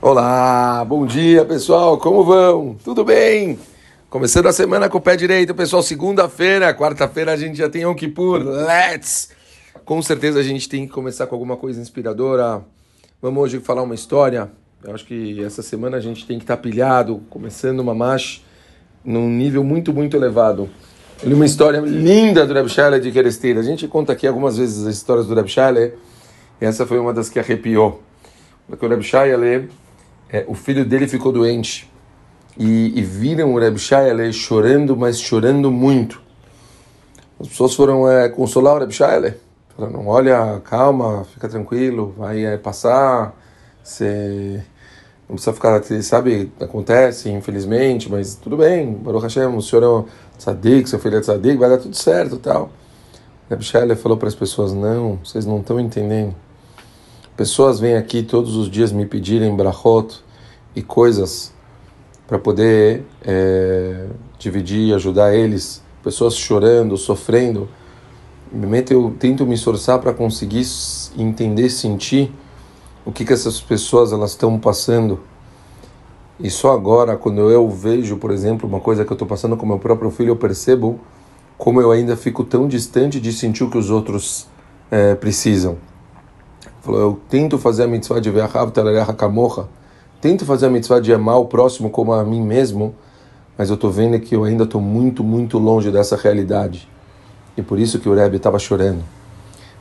Olá, bom dia pessoal, como vão? Tudo bem? Começando a semana com o pé direito, pessoal. Segunda-feira, quarta-feira a gente já tem Yom Kippur. Let's! Com certeza a gente tem que começar com alguma coisa inspiradora. Vamos hoje falar uma história. Eu acho que essa semana a gente tem que estar pilhado, começando uma marcha num nível muito, muito elevado. Li uma história linda do Reb de Kerestir. A gente conta aqui algumas vezes as histórias do Reb e essa foi uma das que arrepiou. Porque o Reb Shale é, o filho dele ficou doente. E, e viram o Reb Shaile chorando, mas chorando muito. As pessoas foram é, consolar o Reb Shaile. Falaram, olha, calma, fica tranquilo, vai é, passar. Você não precisa ficar, sabe, acontece, infelizmente, mas tudo bem. Baruch Hashem, o senhor é um tzadik, seu filho é tzadik, vai dar tudo certo tal. Reb Shaile falou para as pessoas, não, vocês não estão entendendo. Pessoas vêm aqui todos os dias me pedirem brachot e coisas para poder é, dividir, ajudar eles. Pessoas chorando, sofrendo. Eu tento me esforçar para conseguir entender, sentir o que, que essas pessoas elas estão passando. E só agora, quando eu vejo, por exemplo, uma coisa que eu estou passando com meu próprio filho, eu percebo como eu ainda fico tão distante de sentir o que os outros é, precisam. Eu tento fazer a mitzvah de Ve'achav Talarecha Kamocha, tento fazer a mitzvah de amar o próximo como a mim mesmo, mas eu estou vendo que eu ainda estou muito, muito longe dessa realidade. E por isso que o Rebbe estava chorando.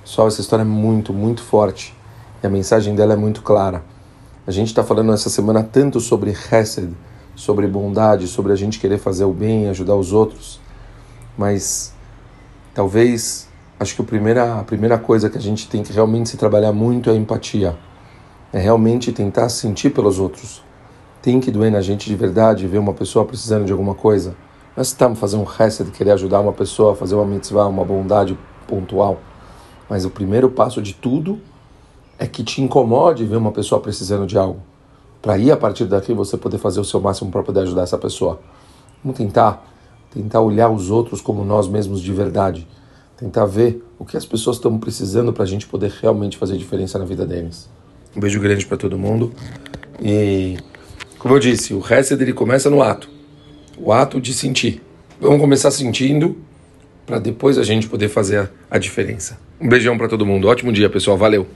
Pessoal, essa história é muito, muito forte. E a mensagem dela é muito clara. A gente está falando essa semana tanto sobre Hesed, sobre bondade, sobre a gente querer fazer o bem, ajudar os outros. Mas talvez acho que a primeira, a primeira coisa que a gente tem que realmente se trabalhar muito é a empatia. É realmente tentar sentir pelos outros. Tem que doer na gente de verdade ver uma pessoa precisando de alguma coisa. Nós estamos fazendo um de querer ajudar uma pessoa fazer uma mitzvah, uma bondade pontual. Mas o primeiro passo de tudo é que te incomode ver uma pessoa precisando de algo. Para ir a partir daqui você poder fazer o seu máximo para poder ajudar essa pessoa. Vamos tentar, tentar olhar os outros como nós mesmos de verdade tentar ver o que as pessoas estão precisando para a gente poder realmente fazer diferença na vida deles. Um beijo grande para todo mundo. E, como eu disse, o resto dele começa no ato o ato de sentir. Vamos começar sentindo para depois a gente poder fazer a, a diferença. Um beijão para todo mundo. Ótimo dia, pessoal. Valeu.